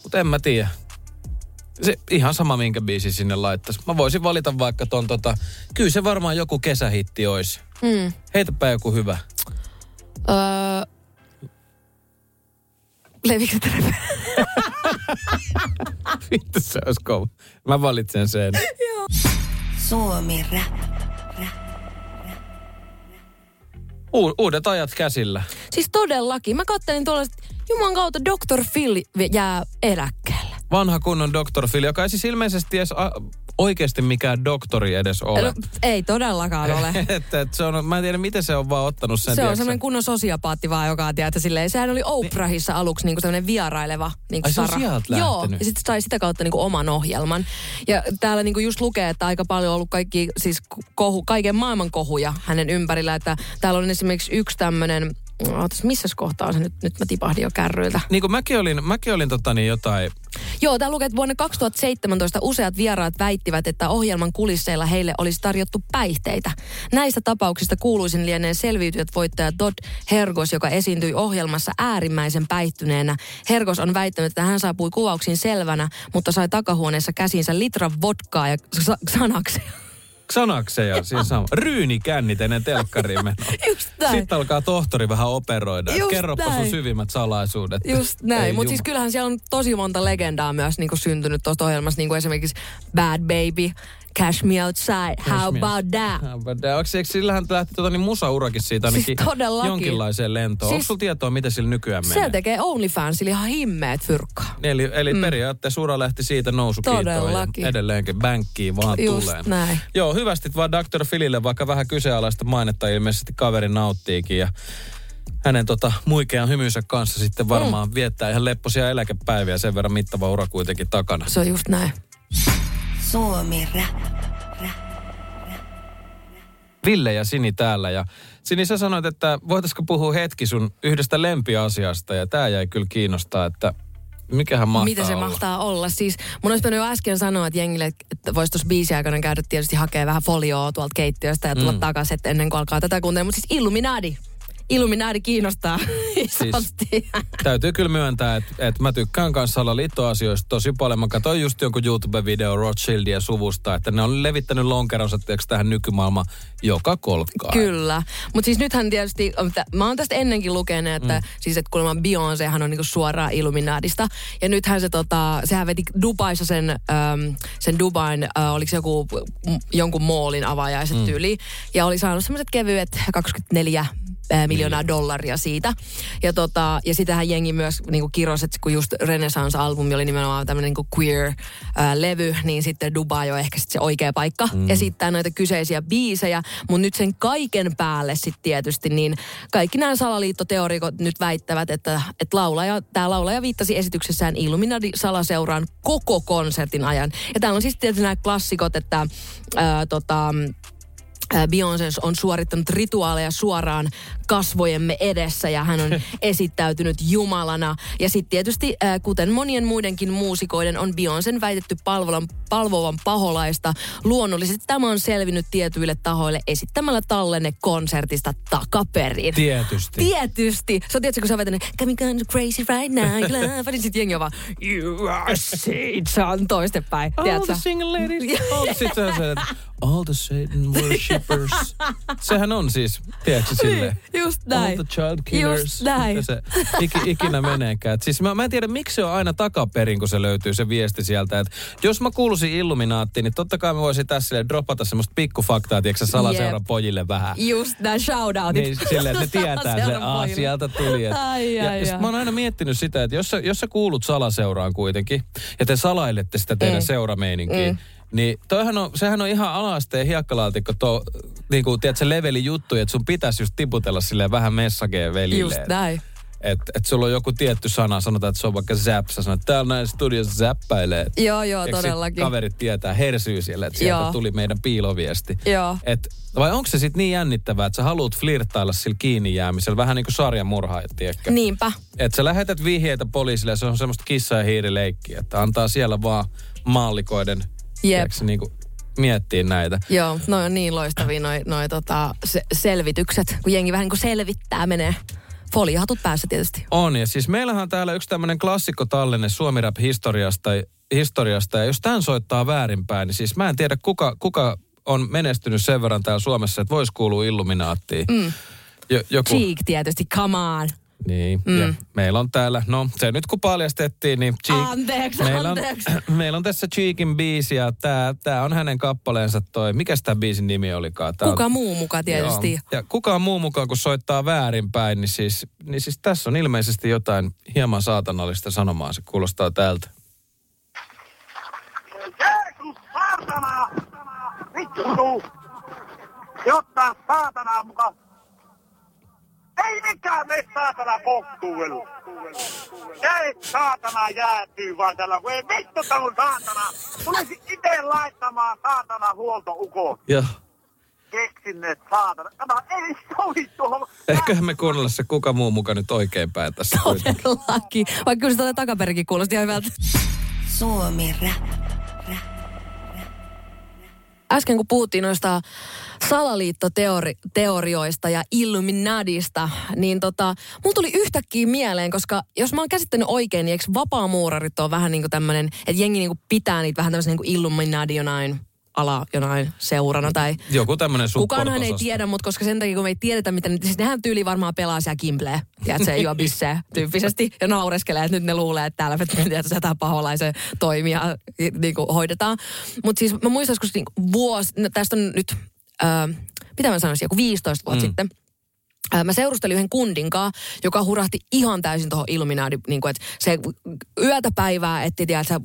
Mutta en mä tiedä. Se ihan sama, minkä biisi sinne laittaisi. Mä voisin valita vaikka ton tota, kyllä se varmaan joku kesähitti olisi. Mm. Heitäpä joku hyvä. Öö... Levikset. Vittu se olisi kova. Mä valitsen sen. Suomi Rap. U- uudet ajat käsillä. Siis todellakin. Mä kattelin tuolla, että Juman kautta Dr. Phil jää eläkkeelle. Vanha kunnon Dr. Phil, joka ei siis ilmeisesti edes a- oikeasti mikään doktori edes ole. No, ei todellakaan ole. että, että se on, mä en tiedä, miten se on vaan ottanut sen. Se on tiedätkö semmoinen kunnon sosiopaatti vaan, joka tiedätkö, silleen, sehän oli Oprahissa aluksi niinku semmoinen vieraileva niinku Ai se on sieltä Joo, ja sitten sai sitä kautta niinku oman ohjelman. Ja täällä niinku just lukee, että aika paljon on ollut kaikki, siis kohu, kaiken maailman kohuja hänen ympärillä. Että täällä on esimerkiksi yksi tämmöinen, ootas, missä kohtaa se nyt, nyt mä tipahdin jo kärryiltä. Niin kuin mäkin olin, mäkin olin tota niin jotain, Joo, täällä lukee, että vuonna 2017 useat vieraat väittivät, että ohjelman kulisseilla heille olisi tarjottu päihteitä. Näistä tapauksista kuuluisin lieneen selviytyjät voittaja Todd Hergos, joka esiintyi ohjelmassa äärimmäisen päihtyneenä. Hergos on väittänyt, että hän saapui kuvauksiin selvänä, mutta sai takahuoneessa käsinsä litran vodkaa ja sa- sanakseja. Sanakseja, siis sama. Ryynikännit ennen telkkariin menoa. Just näin. Sitten alkaa tohtori vähän operoida. Just Kerropa sun näin. syvimmät salaisuudet. Just näin, mutta siis kyllähän siellä on tosi monta legendaa myös niin syntynyt tuosta ohjelmassa, niin kuin esimerkiksi Bad Baby, Cash Me Outside, How Me- About That? How about that? Onko se, eikö sillähän lähti tota, niin musaurakin siitä Siis ainakin todellakin. jonkinlaiseen lentoon? Siis- Onko sulla tietoa, miten sillä nykyään menee? Se tekee OnlyFansilla ihan himmeet fyrkkaa. Eli, eli mm. periaatteessa ura lähti siitä nousukiitoon Todellakin. ja edelleenkin bänkkiin vaan Just tulee. näin. Joo, hyvästit vaan Dr. Philille, vaikka vähän kyseenalaista mainetta ilmeisesti kaveri nauttiikin ja hänen tota muikean hymynsä kanssa sitten varmaan mm. viettää ihan lepposia eläkepäiviä, sen verran mittava ura kuitenkin takana. Se on just näin. Suomi Rap. Ville ja Sini täällä ja Sini, sä sanoit, että voitaisiko puhua hetki sun yhdestä lempiasiasta, ja tämä jäi kyllä kiinnostaa, että mikähän mahtaa Mitä se olla? mahtaa olla? Siis mun olisi pitänyt jo äsken sanoa, että jengille, että voisi tuossa biisin aikana käydä tietysti hakea vähän folioa tuolta keittiöstä ja tulla mm. takaisin että ennen kuin alkaa tätä kuuntelemaan. Mutta siis Illuminati. Illuminati kiinnostaa isosti. Täytyy kyllä myöntää, että, että mä tykkään kanssa salaliittoasioista tosi paljon. Mä katsoin just jonkun YouTube-video Rothschildien suvusta, että ne on levittänyt lonkeronsa tähän nykymaailmaan joka kolkkaan. Kyllä. Mutta siis nythän tietysti, mä oon tästä ennenkin lukenut, että mm. siis että kuulemma Beyoncéhan on niinku suoraan Illuminatista. Ja nythän se tota, sehän veti Dubaissa sen, äm, sen Dubain, äh, oliko se joku m- jonkun moolin avajaiset mm. tyyli. Ja oli saanut semmoiset kevyet 24 ää, miljoonaa dollaria siitä. Ja, tota, ja sitähän jengi myös niinku kirosi, että kun just Renaissance-albumi oli nimenomaan tämmöinen niinku queer-levy, niin sitten Dubai on ehkä sit se oikea paikka mm. esittää näitä kyseisiä biisejä. Mutta nyt sen kaiken päälle sitten tietysti, niin kaikki nämä salaliittoteorikot nyt väittävät, että, että laulaja, tämä laulaja viittasi esityksessään Illuminati-salaseuraan koko konsertin ajan. Ja täällä on siis tietysti nämä klassikot, että ää, tota, Beyoncé on suorittanut rituaaleja suoraan kasvojemme edessä ja hän on esittäytynyt Jumalana. Ja sitten tietysti, äh, kuten monien muidenkin muusikoiden, on Beyoncén väitetty palvolan, palvovan paholaista. Luonnollisesti tämä on selvinnyt tietyille tahoille esittämällä tallenne konsertista takaperin. Tietysti. Tietysti. Se on tietysti, kun sä vetänyt, coming kind of crazy right now, love, niin sit jengi on vaan, you are shit. Se on toistepäin. All the single ladies. All, että all the Satan worshippers. Sehän on siis, tiedätkö silleen. Just näin. All the child killers. Just näin. Se iki, ikinä meneekään. Siis mä, mä en tiedä, miksi se on aina takaperin, kun se löytyy se viesti sieltä. Et jos mä kuuluisin Illuminaattiin, niin totta kai mä voisin tässä silleen dropata semmoista pikkufaktaa, tiedätkö salaseuran Jep. pojille vähän. Just näin, shoutoutit. Niin että ne tietää se, aa, sieltä tuli. Et, Ai, ja, ai, ja sit ai. mä oon aina miettinyt sitä, että jos sä, jos sä kuulut salaseuraan kuitenkin, ja te salailette sitä teidän Mm. seurameininkiä, Mm. Niin toihan on, sehän on ihan alasteen hiekkalaatikko tuo, niin kuin, tiedätkö, leveli juttu, että sun pitäisi just tiputella silleen vähän messageen velille. Just näin. Että et sulla on joku tietty sana, sanotaan, että se on vaikka zap, sä sanot, täällä näin studiossa zappäilee. Joo, joo, Eikö sit todellakin. kaverit tietää, hersyy siellä, että sieltä Joo. tuli meidän piiloviesti. Joo. Et, vai onko se sitten niin jännittävää, että sä haluat flirttailla sillä kiinni jäämisellä, vähän niin kuin sarjamurhaajat, tiedätkö? Niinpä. Että sä lähetät vihjeitä poliisille ja se on semmoista kissa- ja hiirileikkiä, että antaa siellä vaan maallikoiden tiedätkö, niin kuin miettiä näitä. Joo, noi on niin loistavia noi, noi tota, se, selvitykset, kun jengi vähän niin kuin selvittää, menee foliohatut päässä tietysti. On, ja siis meillähän on täällä yksi tämmöinen klassikko tallenne Suomi Rap historiasta, historiasta, ja jos tämän soittaa väärinpäin, niin siis mä en tiedä kuka, kuka on menestynyt sen verran täällä Suomessa, että voisi kuulua Illuminaattiin. Mm. Jo, joku, Cheek tietysti, come on. Niin, mm. ja meillä on täällä, no se nyt kun paljastettiin, niin Cheek, Anteeksi, meillä, anteeksi. On, meillä on tässä Cheekin biisi ja tää, tää on hänen kappaleensa toi, mikä tämä biisin nimi olikaan? Tää Kuka on, muu muka tietysti. Joo. Ja kukaan muu mukaan, kun soittaa väärinpäin, niin siis, niin siis tässä on ilmeisesti jotain hieman saatanallista sanomaa. Se kuulostaa tältä. Jeesus, saatana! Vittu! Jotta saatana muka... Ei mikään mene saatana kohtuudella. Ei saatana jäätyy vaan tällä, kun ei vittu tää on saatana. Tulisi ite laittamaan saatana huoltoukon. Joo. Keksin ne saatana. Kato, ei sovi tuohon. Eiköhän me kuunnella se kuka muu mukaan nyt oikeinpäin tässä. kuitenkin. Todellakin. Vaikka kyllä se tuonne takaperikin kuulosti ihan hyvältä. Suomi Rap. Äsken kun puhuttiin noista salaliittoteorioista ja Illuminadista, niin tota, mulla tuli yhtäkkiä mieleen, koska jos mä oon käsittänyt oikein, niin eikö vapaamuurarit on vähän niin kuin tämmöinen, että jengi niin kuin pitää niitä vähän tämmöisen niin kuin Illuminadi ala jonain seurana tai Joku tämmöinen Kukaanhan ei tiedä, mutta koska sen takia kun me ei tiedetä, mitä ne, siis nehän tyyli varmaan pelaa siellä kimplee, tiedätkö, se juo bisseä tyyppisesti ja naureskelee, että nyt ne luulee, että täällä tiedätkö, jotain paholaisen toimia niin kuin hoidetaan. Mutta siis mä muistan, kun niin vuosi, no tästä on nyt, äh, mitä mä sanoisin, joku 15 vuotta mm. sitten, Mä seurustelin yhden kundin kanssa, joka hurahti ihan täysin tuohon Illuminati, niin kuin, että se yötä päivää etti tiedätkö,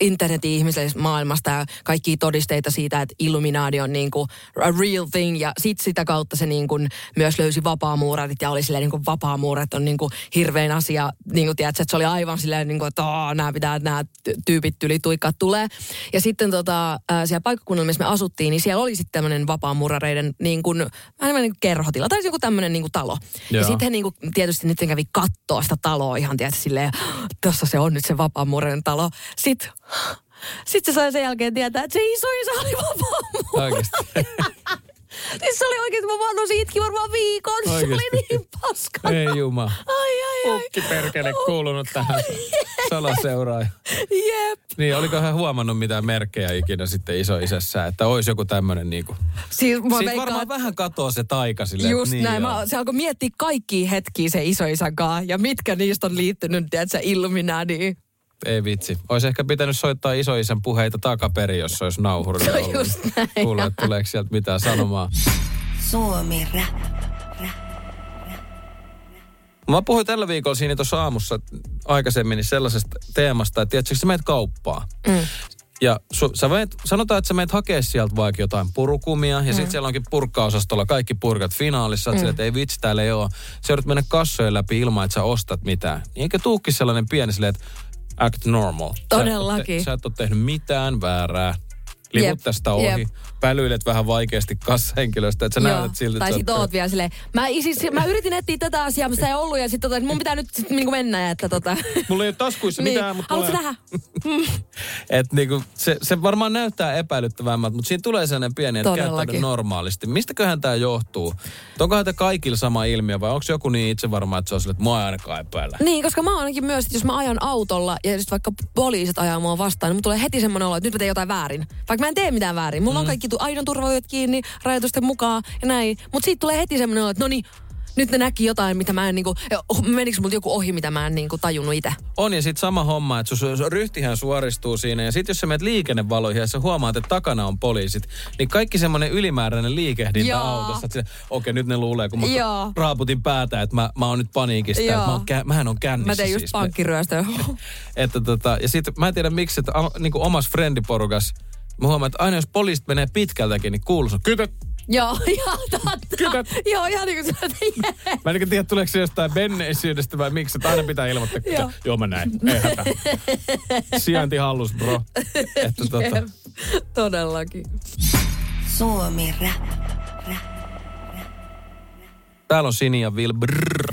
internetin ihmisille maailmasta ja kaikkia todisteita siitä, että Illuminati on niin kuin a real thing ja sit sitä kautta se niin kuin myös löysi vapaamuurarit ja oli silleen niin kuin vapaamuurat on niin kuin hirveän asia, niin kuin tiedätkö, että se oli aivan silleen niin kuin, että "Aa, nämä pitää, nämä tyypit yli tuikkaat tulee. Ja sitten tota, siellä paikkakunnalla, missä me asuttiin, niin siellä oli sitten tämmöinen vapaamuurareiden niin kuin, vähän niin kuin kerhotila tai joku tämmöinen niin kuin talo. Ja Joo. sitten he niin kuin, tietysti nyt kävi kattoo sitä taloa ihan tietysti silleen, tuossa se on nyt se vapaamuurareiden talo. Sitten sitten se sai sen jälkeen tietää, että se iso isä oli vapaamuurari. Oikeasti. Siis se oli oikein, mä vannosin itki varmaan viikon. Se oli niin paska. Ei juma. Ai, ai, ai. Ukki perkele kuulunut tähän salaseuraan. Jep. Niin, oliko hän huomannut mitään merkkejä ikinä sitten isoisässä, että olisi joku tämmöinen niinku... Siis mä Siitä veikkaan, varmaan vähän katoaa se taika silleen. Just niin näin. joo. Mä, se alkoi miettiä kaikkia hetkiä se isoisän kanssa ja mitkä niistä on liittynyt, tiedätkö, Illuminatiin. Ei vitsi. Olisi ehkä pitänyt soittaa isoisän puheita takaperin, jos se olisi nauhurilla Se on ollut. just näin. Kuulee, että tuleeko sieltä mitään sanomaa. Suomi rap. Mä puhuin tällä viikolla siinä tuossa aamussa aikaisemmin niin sellaisesta teemasta, että tiedätkö, sä meet kauppaan. Mm. Ja su, sä meet, sanotaan, että sä meet hakea sieltä vaikka jotain purukumia, ja mm. sitten siellä onkin purkkaosastolla kaikki purkat finaalissa, että mm. että ei vitsi, täällä ei ole. Sä joudut mennä kassojen läpi ilman, että sä ostat mitään. Niin eikä tuukki sellainen pieni silleen, että act normal. Todellakin. Sä, et ole te- sä et ole tehnyt mitään väärää. Livut Jep, tästä ohi. jep. Pälyilet vähän vaikeasti kassahenkilöstä, että sä Joo. näytät siltä, tai että sit sä oot- vielä silleen, mä, siis, mä yritin etsiä tätä asiaa, mutta ei ollut ja sitten tota, mun pitää nyt sit niinku mennä ja että tota... Mulla ei ole taskuissa niin. mitään, mutta Haluatko tulee- nähdä? Et niinku, se, se varmaan näyttää epäilyttävämmältä, mutta siinä tulee sellainen pieni, että käyttäydy normaalisti. Mistäköhän tämä johtuu? Onkohan tämä kaikilla sama ilmiö vai onko joku niin itse varma, että se on sille, että mua ei ainakaan epäillä? Niin, koska mä oon ainakin myös, että jos mä ajan autolla ja just vaikka poliisit ajaa mua vastaan, niin mulla tulee heti semmoinen olo, että nyt mä teen jotain väärin. Vaikka mä en tee mitään väärin. Mulla mm. on kaikki tu- aidon turvavyöt kiinni, rajoitusten mukaan ja näin. Mutta siitä tulee heti semmoinen että no niin, nyt ne näki jotain, mitä mä en niinku, menikö multa joku ohi, mitä mä en niinku tajunnut itse. On ja sitten sama homma, että sun ryhtihän suoristuu siinä ja sitten jos sä menet liikennevaloihin ja sä huomaat, että takana on poliisit, niin kaikki semmoinen ylimääräinen liikehdintä Joo. autossa, että okei nyt ne luulee, kun mä Joo. raaputin päätä, että mä, mä oon nyt paniikista, että mä oon, kä- mähän on kännissä Mä tein just siis. pankkiryöstöä. Että tota, ja sitten mä en tiedä miksi, että a, niin kuin omassa friendiporukas, mä huomaan, että aina jos poliisit menee pitkältäkin, niin kuuluu kytöt. Joo, joo, totta. Kyllä. Joo, ihan niin kuin sä jee. Mä en tiedä, tuleeko se jostain menneisyydestä vai miksi, että aina pitää ilmoittaa, Joo. joo mä näin, ei hätä. Sijainti hallus, bro. Että tota, Todellakin. Suomi rap. täällä on Sini ja Will. Brrr.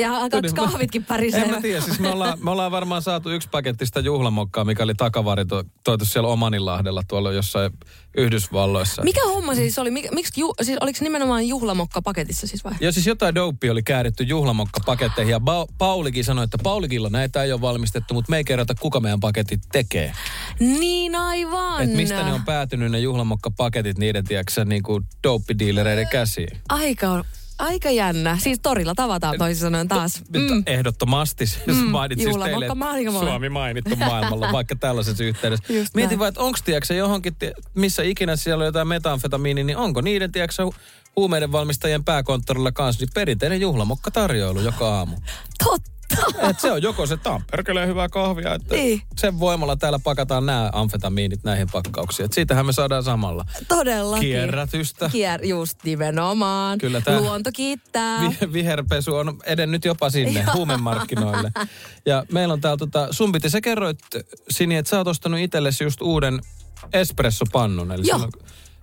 Ja kaksi kahvitkin pärisee. En mä tiedä, siis me ollaan, me ollaan varmaan saatu yksi paketti sitä juhlamokkaa, mikä oli takavarito, toitu siellä Omaninlahdella tuolla jossain Yhdysvalloissa. Mikä homma siis oli? Mik, miksi, ju, siis oliko se nimenomaan juhlamokka paketissa siis vai? Ja siis jotain dopea oli kääritty juhlamokkapaketteihin ja ba- Paulikin sanoi, että Paulikilla näitä ei ole valmistettu, mutta me ei kerrota, kuka meidän paketit tekee. Niin aivan. Että mistä ne on päätynyt ne juhlamokkapaketit niiden, tiedätkö niin kuin dope-dealereiden käsiin. Aika, aika jännä. Siis torilla tavataan toisin sanoen taas. Mm. Ehdottomasti, jos mm. mainitsin siis teille. Suomi mainittu maailmalla, vaikka tällaisessa yhteydessä. Just Mietin näin. vaan, että onko tiedätkö, johonkin, missä ikinä siellä on jotain metanfetamiini, niin onko niiden tiedätkö, hu- huumeiden valmistajien pääkonttorilla kanssa niin perinteinen juhlamokka tarjoilu joka aamu. Totta. Et se on joko se, tämä on perkeleen hyvää kahvia, että Niin. sen voimalla täällä pakataan nämä amfetamiinit näihin pakkauksiin. Et siitähän me saadaan samalla Todellakin. kierrätystä. Kier, just nimenomaan. Kyllä tää- Luonto kiittää. Vi- viherpesu on edennyt jopa sinne huumemarkkinoille. Ja meillä on täällä, tota, sun piti, sä kerroit Sini, että sä oot ostanut itsellesi just uuden espressopannun. Eli Joo. on-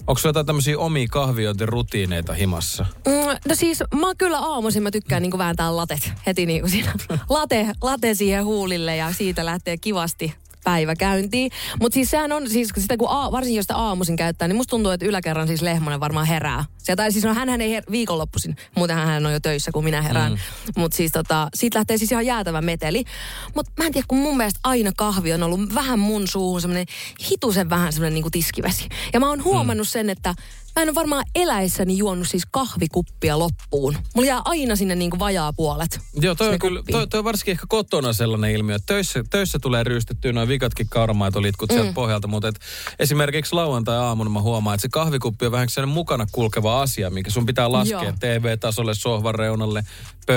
onko sulla jotain tämmöisiä omia kahviointirutiineita himassa? Mm, no siis mä kyllä aamuisin mä tykkään niinku vääntää latet heti niinku siinä. Late, late siihen huulille ja siitä lähtee kivasti päivä käyntiin. Mutta siis sehän on, siis sitä kun a, varsinkin jos sitä aamuisin käyttää, niin musta tuntuu, että yläkerran siis Lehmonen varmaan herää. Tai siis no hänhän ei her- viikonloppuisin, muutenhan hän on jo töissä, kun minä herään. Mm. Mutta siis tota, siitä lähtee siis ihan jäätävä meteli. Mutta mä en tiedä, kun mun mielestä aina kahvi on ollut vähän mun suuhun semmoinen hitusen vähän semmoinen niinku tiskivesi. Ja mä oon huomannut mm. sen, että mä en ole varmaan eläessäni juonut siis kahvikuppia loppuun. Mulla jää aina sinne niin kuin vajaa puolet. Joo, toi on, kyllä, toi, toi on varsinkin ehkä kotona sellainen ilmiö, että töissä, töissä tulee ryystettyä noin vikatkin kauramaitolitkut mm. sieltä pohjalta, mutta et esimerkiksi lauantai-aamuna mä huomaan, että se kahvikuppi on vähän sellainen mukana kulkeva asia, minkä sun pitää laskea Joo. TV-tasolle, sohvan reunalle,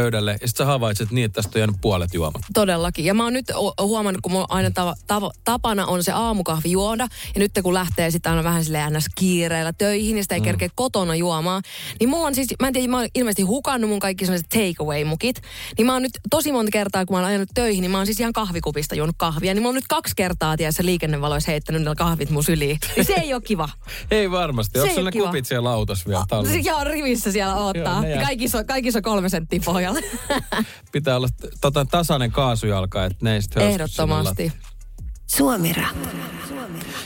pöydälle, ja sitten sä havaitset niin, että tästä on jäänyt puolet juomat. Todellakin. Ja mä oon nyt huomannut, kun mulla aina tava, tava, tapana on se aamukahvi juoda. Ja nyt kun lähtee sitten aina vähän sille ns. kiireellä töihin ja sitä ei mm. kerkeä kotona juomaan. Niin mulla on siis, mä en tiedä, mä oon ilmeisesti hukannut mun kaikki sellaiset takeaway-mukit. Niin mä oon nyt tosi monta kertaa, kun mä oon ajanut töihin, niin mä oon siis ihan kahvikupista juonut kahvia. Niin mä oon nyt kaksi kertaa, tiedässä liikennevaloissa heittänyt ne kahvit mun syliin. Ja se ei ole kiva. Ei varmasti. Se Onko ne kupit siellä autossa vielä tallessa? jaa rivissä siellä Joo, odottaa. jää. kaikissa, kaikissa on kolme senttiä pohjalla. Pitää olla tota, tasainen kaasujalka, että ne ei Ehdottomasti. Suomira.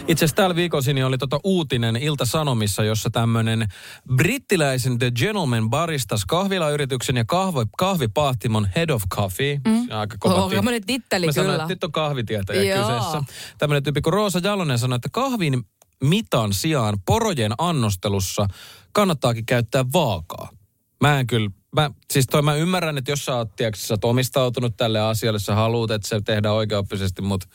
Itse asiassa tällä viikolla siinä oli tota uutinen Ilta-Sanomissa, jossa tämmöinen brittiläisen The Gentleman Baristas kahvilayrityksen ja kahvi, kahvipahtimon Head of Coffee. Mm. Aika kova Oh, tit- tämmönen titteli Mä sanoin, kyllä. että nyt on kahvitietäjä Joo. kyseessä. Tämmöinen tyyppi kuin Roosa Jalonen sanoi, että kahvin mitan sijaan porojen annostelussa kannattaakin käyttää vaakaa. Mä en kyllä, mä, siis toi mä ymmärrän, että jos sä oot, tiedätkö, sä oot omistautunut tälle asialle, sä haluut, että se tehdään oikeaoppisesti, mutta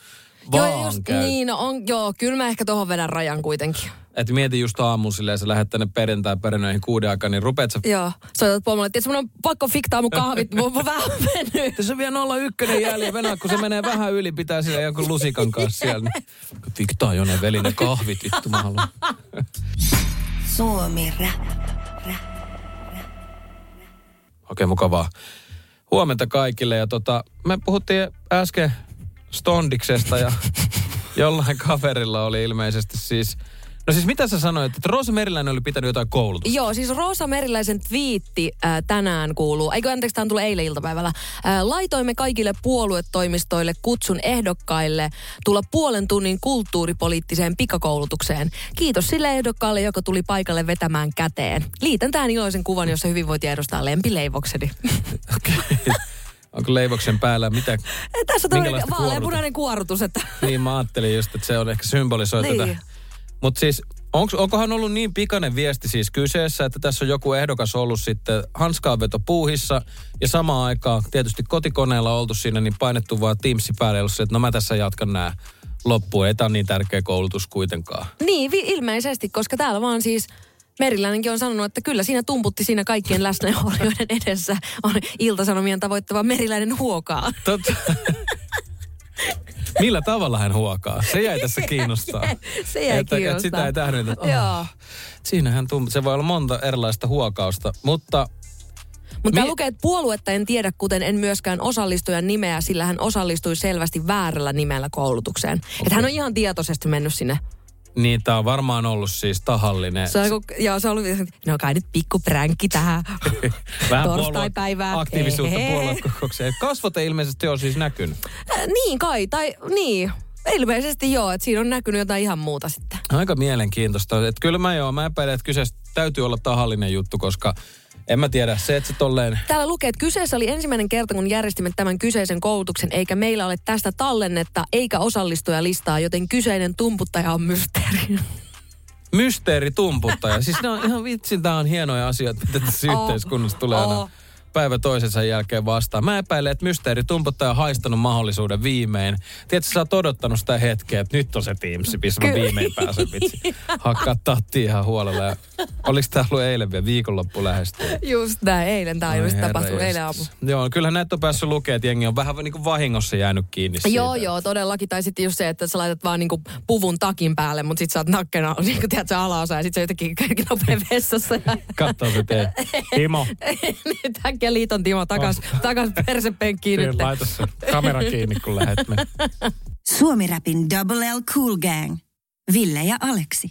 vaan Joo, just käy. niin, no on, joo, kyllä mä ehkä tohon vedän rajan kuitenkin. Että mieti just aamuun silleen, sä lähdet tänne perjantai perinöihin kuuden aikaan, niin rupeat sä... Joo, soitat pomolle, että mun on pakko fiktaa mun kahvit, mun on vähän mennyt. Tässä on vielä 01 jäljellä, venää, kun se menee vähän yli, pitää sille jonkun lusikan kanssa siellä. Niin. Fiktaa jo ne veli ne kahvit, vittu mä haluan. Suomira. Okei, mukavaa. Huomenta kaikille. Ja tota, me puhuttiin äsken Stondiksesta ja jollain kaverilla oli ilmeisesti siis... No siis mitä sä sanoit, että Roosa Meriläinen oli pitänyt jotain koulutusta? Joo, siis Roosa Meriläisen twiitti äh, tänään kuuluu, eikö anteeksi, tämä on tullut eilen iltapäivällä. Äh, laitoimme kaikille puoluetoimistoille kutsun ehdokkaille tulla puolen tunnin kulttuuripoliittiseen pikakoulutukseen. Kiitos sille ehdokkaalle, joka tuli paikalle vetämään käteen. Liitän tähän iloisen kuvan, jossa hyvinvointi edustaa lempileivokseni. Onko leivoksen päällä mitä? Tässä on vaaleanpunainen kuorutus, että Niin mä ajattelin just, että se on ehkä symbolisoi Niin. tätä. Mutta siis, onks, onkohan ollut niin pikainen viesti siis kyseessä, että tässä on joku ehdokas ollut sitten hanskaanveto puuhissa ja samaan aikaan tietysti kotikoneella oltu siinä, niin painettu vaan Teamsi päälle, ollut se, että no mä tässä jatkan nämä loppuun. Ei tämä niin tärkeä koulutus kuitenkaan. Niin, vi- ilmeisesti, koska täällä vaan siis Meriläinenkin on sanonut, että kyllä siinä tumputti siinä kaikkien läsnäolijoiden edessä on iltasanomien tavoittava Meriläinen huokaa. Totta. Millä tavalla hän huokaa? Se jäi tässä kiinnostaa. Se jäi että, että kiinnostaa. sitä ei tähdennä. että, Joo. Oh, siinähän tum- se voi olla monta erilaista huokausta, mutta Mutta Mi- lukee, että puoluetta en tiedä, kuten en myöskään osallistujan nimeä, sillä hän osallistui selvästi väärällä nimellä koulutukseen. Okay. Että hän on ihan tietoisesti mennyt sinne. Niin tämä on varmaan ollut siis tahallinen. Se on, kun- joo, se on ollut, no kai nyt pikku pränkki tähän. Vähän Torstaipäivää. puolue- aktiivisuutta puoluekokoukseen. Kasvot ei ilmeisesti ole siis näkynyt. Äh, niin kai, tai niin. Ilmeisesti joo, että siinä on näkynyt jotain ihan muuta sitten. Aika mielenkiintoista. Et kyllä mä joo, mä epäilen, että kyseessä täytyy olla tahallinen juttu, koska en mä tiedä, se, että se tolleen... Täällä lukee, että kyseessä oli ensimmäinen kerta, kun järjestimme tämän kyseisen koulutuksen, eikä meillä ole tästä tallennetta eikä osallistujalistaa, joten kyseinen tumputtaja on mysteeri. Mysteeritumputtaja. Siis ne on ihan vitsin, tää on hienoja asioita, mitä tässä Oh. yhteiskunnassa tulee aina Oh. Päivä toisensa jälkeen vastaan. Mä epäilen, että mysteeritumputtaja on haistanut mahdollisuuden viimein. Tiedätkö, sä oot odottanut sitä hetkeä, että nyt on se Teams, missä mä Kyllä. viimein pääsen vitsi. Hakkaa tatti ihan huolella. Ja Oliko tää ollut eilen vielä viikonloppu lähestyy? Just näin, eilen ilmeisesti herra tapahtunut, eilen aamu. Joo, kyllähän näitä on päässyt lukemaan, että jengi on vähän niin kuin vahingossa jäänyt kiinni siitä. Joo, joo, todellakin. Tai sitten just se, että sä laitat vaan niinku puvun takin päälle, mutta sit sä oot nakkena, niinku tiedät sä alaosa, ja sit sä jotenkin kaikki nopea vessassa. Ja Katsoo se tee. Timo, nyt äkkiä liiton Timo takas, takas persepenkkiin nyt. siinä laita se kamera kiinni, kun lähet me. Suomi Rapin Double L Cool Gang. Ville ja Aleksi.